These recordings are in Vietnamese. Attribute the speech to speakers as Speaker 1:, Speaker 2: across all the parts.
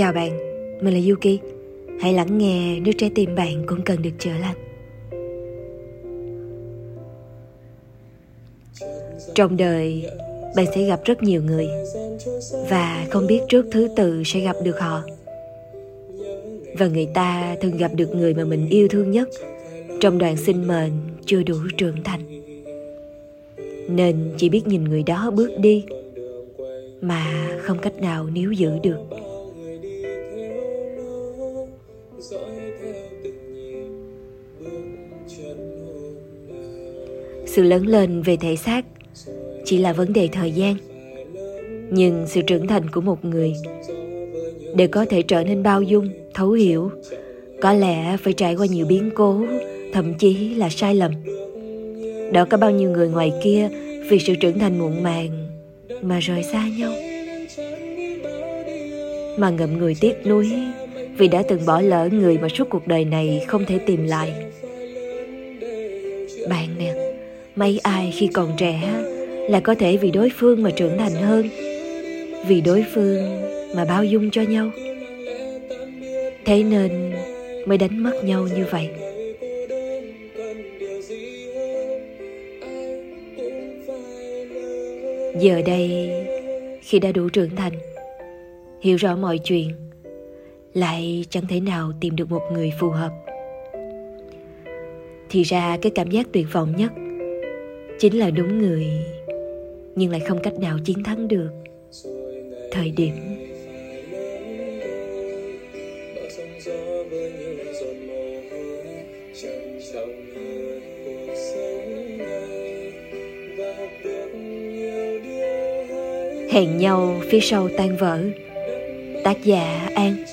Speaker 1: Chào bạn, mình là Yuki. Hãy lắng nghe nếu trái tim bạn cũng cần được chữa lành. Trong đời, bạn sẽ gặp rất nhiều người và không biết trước thứ tự sẽ gặp được họ. Và người ta thường gặp được người mà mình yêu thương nhất trong đoạn sinh mệnh chưa đủ trưởng thành. Nên chỉ biết nhìn người đó bước đi mà không cách nào níu giữ được sự lớn lên về thể xác chỉ là vấn đề thời gian, nhưng sự trưởng thành của một người để có thể trở nên bao dung, thấu hiểu. Có lẽ phải trải qua nhiều biến cố, thậm chí là sai lầm. Đó có bao nhiêu người ngoài kia vì sự trưởng thành muộn màng mà rời xa nhau, mà ngậm người tiếc nuối vì đã từng bỏ lỡ người mà suốt cuộc đời này không thể tìm lại. Bạn nè mấy ai khi còn trẻ là có thể vì đối phương mà trưởng thành hơn. Vì đối phương mà bao dung cho nhau. Thế nên mới đánh mất nhau như vậy. Giờ đây, khi đã đủ trưởng thành, hiểu rõ mọi chuyện lại chẳng thể nào tìm được một người phù hợp. Thì ra cái cảm giác tuyệt vọng nhất chính là đúng người, nhưng lại không cách nào chiến thắng được. Thời điểm hẹn nhau phía sau tan vỡ, tác giả an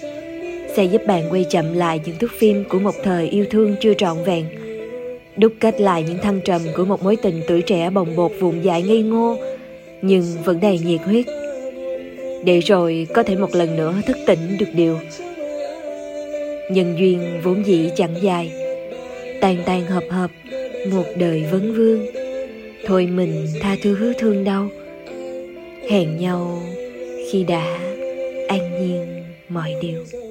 Speaker 1: sẽ giúp bạn quay chậm lại những thước phim của một thời yêu thương chưa trọn vẹn. Đúc kết lại những thăng trầm của một mối tình tuổi trẻ bồng bột vụn dại ngây ngô, nhưng vẫn đầy nhiệt huyết. Để rồi có thể một lần nữa thức tỉnh được điều. Nhân duyên vốn dĩ chẳng dài, tan tan hợp hợp một đời vấn vương. Thôi mình tha thứ hứa thương đau, hẹn nhau khi đã an nhiên mọi điều.